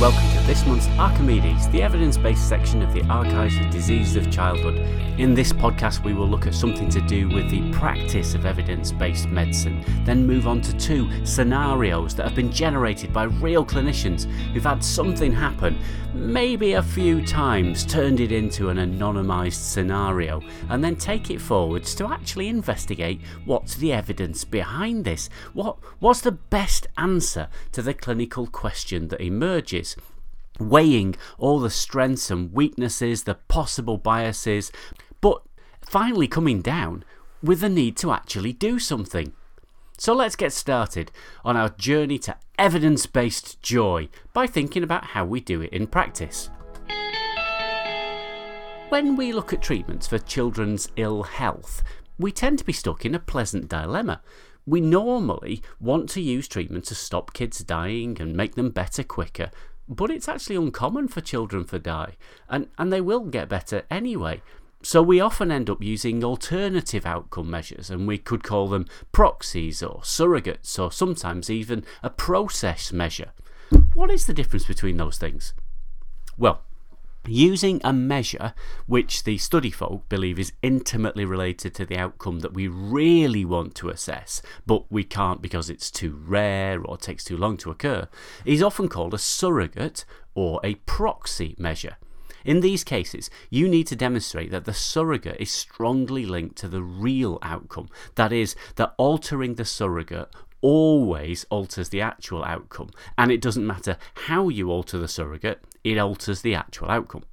welcome this month's Archimedes, the evidence based section of the Archives of Diseases of Childhood. In this podcast, we will look at something to do with the practice of evidence based medicine, then move on to two scenarios that have been generated by real clinicians who've had something happen, maybe a few times, turned it into an anonymised scenario, and then take it forwards to actually investigate what's the evidence behind this. What, what's the best answer to the clinical question that emerges? Weighing all the strengths and weaknesses, the possible biases, but finally coming down with the need to actually do something. So let's get started on our journey to evidence based joy by thinking about how we do it in practice. When we look at treatments for children's ill health, we tend to be stuck in a pleasant dilemma. We normally want to use treatment to stop kids dying and make them better quicker, but it's actually uncommon for children to die, and, and they will get better anyway. So we often end up using alternative outcome measures, and we could call them proxies or surrogates, or sometimes even a process measure. What is the difference between those things? Well, using a measure which the study folk believe is intimately related to the outcome that we really want to assess, but we can't because it's too rare or takes too long to occur, is often called a surrogate or a proxy measure. In these cases, you need to demonstrate that the surrogate is strongly linked to the real outcome. That is, that altering the surrogate always alters the actual outcome, and it doesn't matter how you alter the surrogate, it alters the actual outcome.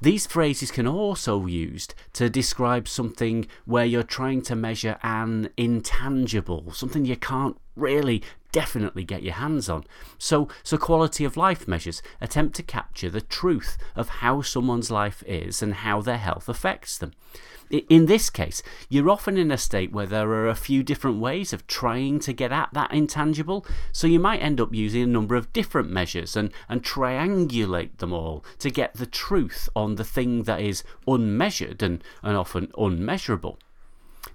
These phrases can also be used to describe something where you're trying to measure an intangible, something you can't really definitely get your hands on. So, so quality of life measures attempt to capture the truth of how someone's life is and how their health affects them. In this case, you're often in a state where there are a few different ways of trying to get at that intangible, so you might end up using a number of different measures and, and triangulate them all to get the truth on the thing that is unmeasured and, and often unmeasurable.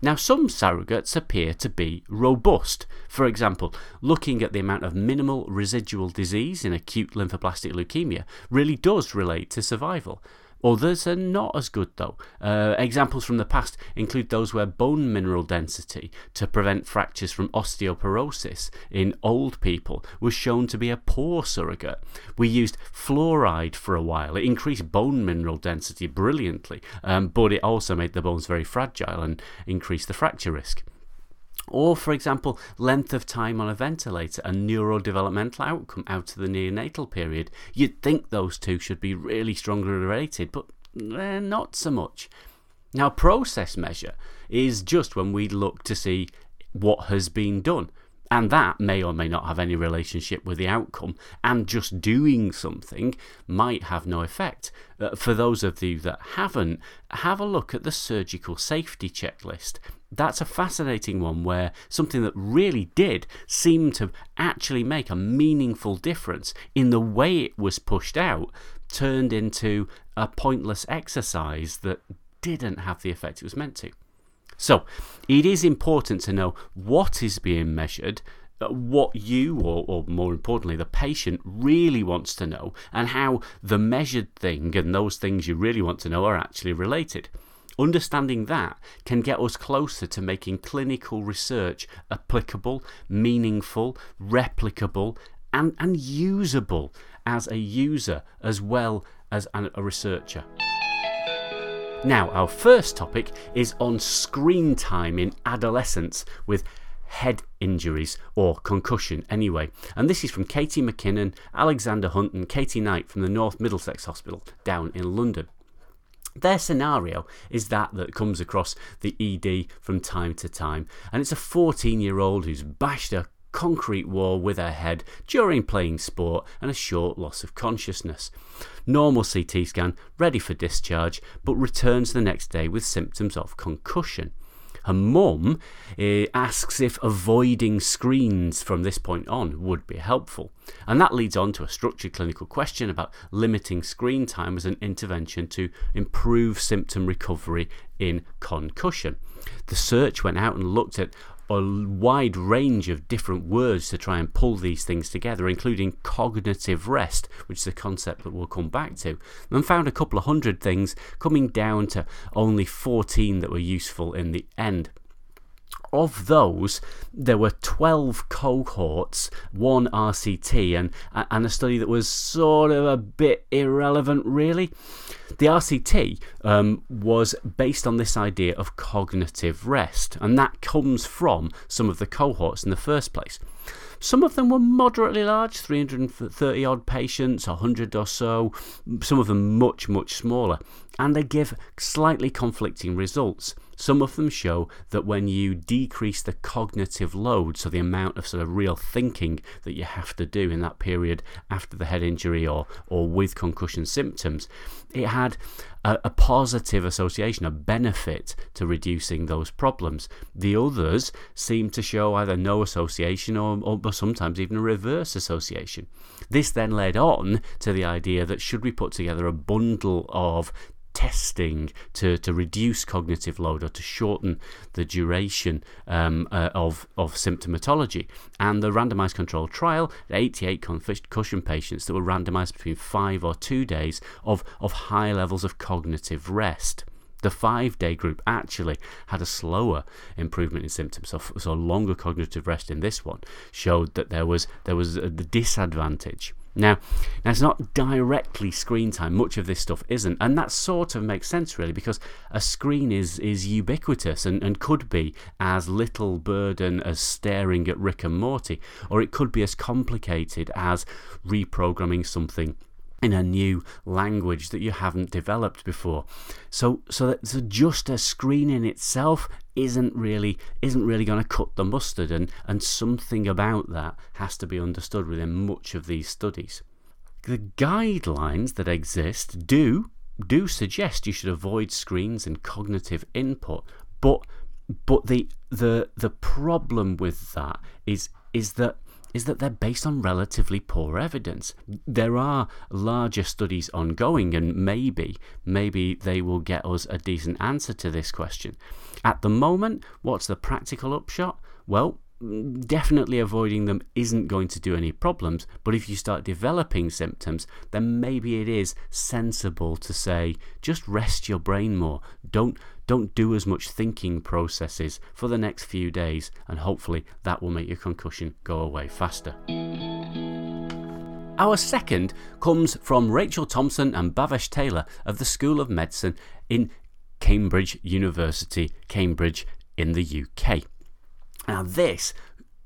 Now, some surrogates appear to be robust. For example, looking at the amount of minimal residual disease in acute lymphoblastic leukemia really does relate to survival. Others are not as good, though. Uh, examples from the past include those where bone mineral density to prevent fractures from osteoporosis in old people was shown to be a poor surrogate. We used fluoride for a while. It increased bone mineral density brilliantly, um, but it also made the bones very fragile and increased the fracture risk. Or, for example, length of time on a ventilator and neurodevelopmental outcome out of the neonatal period. You'd think those two should be really strongly related, but they're not so much. Now, process measure is just when we look to see what has been done. And that may or may not have any relationship with the outcome, and just doing something might have no effect. Uh, for those of you that haven't, have a look at the surgical safety checklist that's a fascinating one where something that really did seem to actually make a meaningful difference in the way it was pushed out turned into a pointless exercise that didn't have the effect it was meant to. So, it is important to know what is being measured, uh, what you, or, or more importantly, the patient really wants to know, and how the measured thing and those things you really want to know are actually related. Understanding that can get us closer to making clinical research applicable, meaningful, replicable, and, and usable as a user as well as a researcher. Now, our first topic is on screen time in adolescence with head injuries or concussion anyway. And this is from Katie McKinnon, Alexander Hunt, and Katie Knight from the North Middlesex Hospital down in London. Their scenario is that that comes across the ED from time to time, and it's a 14 year old who's bashed a concrete wall with her head during playing sport and a short loss of consciousness. Normal CT scan, ready for discharge, but returns the next day with symptoms of concussion. Her mum uh, asks if avoiding screens from this point on would be helpful. And that leads on to a structured clinical question about limiting screen time as an intervention to improve symptom recovery in concussion. The search went out and looked at a wide range of different words to try and pull these things together, including cognitive rest, which is a concept that we'll come back to, and found a couple of hundred things, coming down to only 14 that were useful in the end of those, there were 12 cohorts, one RCT, and, and a study that was sort of a bit irrelevant, really. The RCT um, was based on this idea of cognitive rest, and that comes from some of the cohorts in the first place. Some of them were moderately large, 330 odd patients, 100 or so, some of them much, much smaller, and they give slightly conflicting results. Some of them show that when you decrease the cognitive load, so the amount of sort of real thinking that you have to do in that period after the head injury or, or with concussion symptoms, it had a, a positive association, a benefit to reducing those problems. The others seem to show either no association or, or sometimes even a reverse association. This then led on to the idea that should we put together a bundle of testing to, to reduce cognitive load or to shorten the duration um, uh, of, of symptomatology. And the randomized controlled trial, 88 concussion patients that were randomized between five or two days of, of high levels of cognitive rest. The five day group actually had a slower improvement in symptoms, so, so longer cognitive rest in this one showed that there was, there was a disadvantage now, now, it's not directly screen time. Much of this stuff isn't. And that sort of makes sense, really, because a screen is, is ubiquitous and, and could be as little burden as staring at Rick and Morty, or it could be as complicated as reprogramming something in a new language that you haven't developed before. So, so, that, so just a screen in itself isn't really isn't really going to cut the mustard, and and something about that has to be understood within much of these studies. The guidelines that exist do do suggest you should avoid screens and cognitive input, but but the the the problem with that is is that is that they're based on relatively poor evidence. There are larger studies ongoing, and maybe, maybe they will get us a decent answer to this question. At the moment, what's the practical upshot? Well, definitely avoiding them isn't going to do any problems. But if you start developing symptoms, then maybe it is sensible to say just rest your brain more. Don't don't do as much thinking processes for the next few days, and hopefully that will make your concussion go away faster. Our second comes from Rachel Thompson and Bhavesh Taylor of the School of Medicine in Cambridge University, Cambridge in the UK. Now, this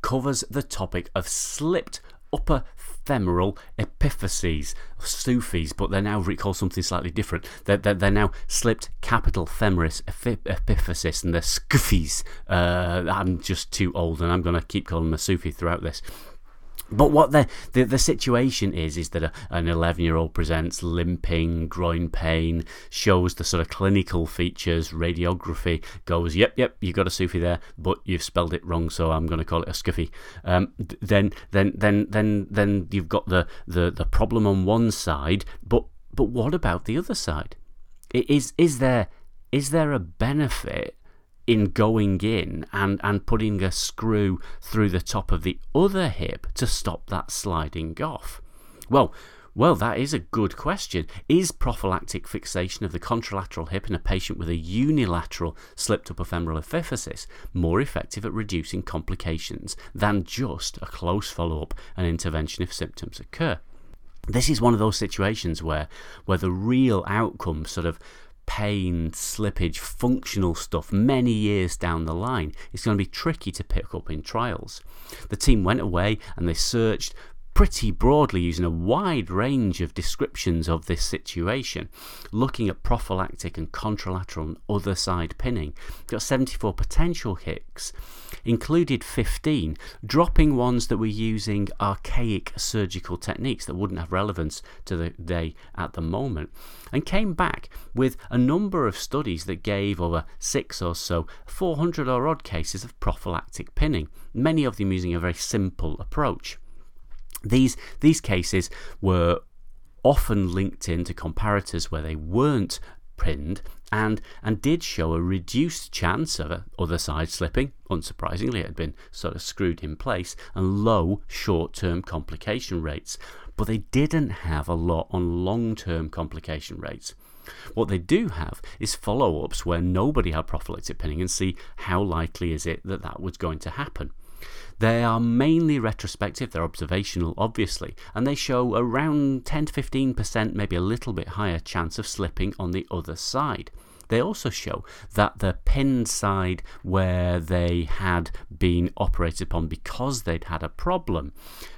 covers the topic of slipped upper femoral epiphyses, SUFEs, but they're now called something slightly different. They're, they're, they're now slipped capital femoris epiphysis, and they're SCFEs. Uh, I'm just too old, and I'm going to keep calling them a SUFE throughout this. But what the, the, the situation is, is that a, an 11 year old presents limping, groin pain, shows the sort of clinical features, radiography, goes, yep, yep, you got a SUFE there, but you've spelled it wrong, so I'm going to call it a Scuffy. Um, then, then, then, then, then you've got the, the, the problem on one side, but, but what about the other side? Is, is, there, is there a benefit in going in and, and putting a screw through the top of the other hip to stop that sliding off? Well, well, that is a good question. Is prophylactic fixation of the contralateral hip in a patient with a unilateral slipped upper femoral epiphysis more effective at reducing complications than just a close follow up and intervention if symptoms occur? This is one of those situations where, where the real outcome sort of pain, slippage, functional stuff many years down the line, it's going to be tricky to pick up in trials. The team went away and they searched pretty broadly using a wide range of descriptions of this situation, looking at prophylactic and contralateral and other side pinning. Got 74 potential hicks, included 15, dropping ones that were using archaic surgical techniques that wouldn't have relevance to the day at the moment, and came back with a number of studies that gave over six or so, 400 or odd cases of prophylactic pinning, many of them using a very simple approach. These, these cases were often linked into comparators where they weren't pinned and and did show a reduced chance of a other side slipping. Unsurprisingly, it had been sort of screwed in place and low short-term complication rates, but they didn't have a lot on long-term complication rates. What they do have is follow ups where nobody had prophylactic pinning and see how likely is it that that was going to happen. They are mainly retrospective, they're observational, obviously, and they show around 10 to 15%, maybe a little bit higher chance of slipping on the other side. They also show that the pinned side where they had been operated upon because they'd had a problem,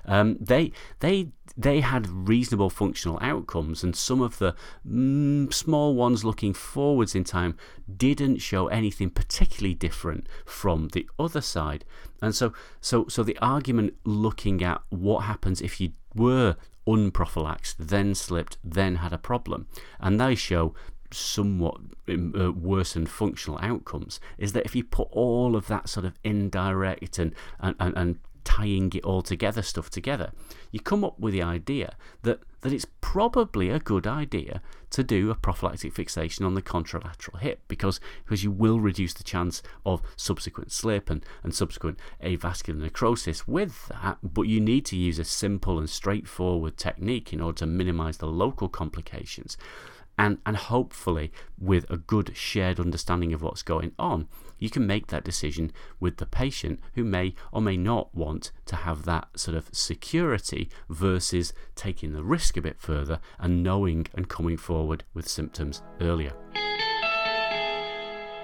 um, they they they had reasonable functional outcomes, and some of the mm, small ones looking forwards in time didn't show anything particularly different from the other side. And so, so, so the argument looking at what happens if you were unprophylaxed, then slipped, then had a problem, and they show somewhat um, uh, worsened functional outcomes is that if you put all of that sort of indirect and, and, and, and tying it all together stuff together, you come up with the idea that, that it's probably a good idea to do a prophylactic fixation on the contralateral hip because, because you will reduce the chance of subsequent slip and, and subsequent avascular necrosis with that, but you need to use a simple and straightforward technique in order to minimize the local complications and, and hopefully with a good shared understanding of what's going on, you can make that decision with the patient who may or may not want to have that sort of security versus taking the risk a bit further and knowing and coming forward with symptoms earlier.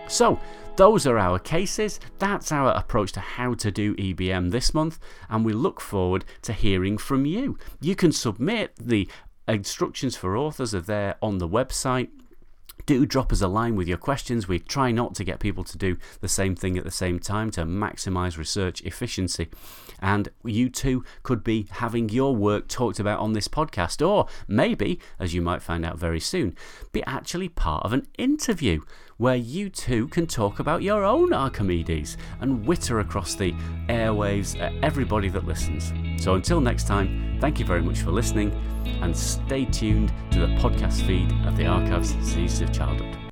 So, those are our cases. That's our approach to how to do EBM this month, and we look forward to hearing from you. You can submit the Instructions for authors are there on the website. Do drop us a line with your questions. We try not to get people to do the same thing at the same time to maximize research efficiency. And you too could be having your work talked about on this podcast, or maybe, as you might find out very soon, be actually part of an interview where you too can talk about your own Archimedes and witter across the airwaves at everybody that listens. So until next time, thank you very much for listening and stay tuned to the podcast feed of the Archives Diseases of Childhood.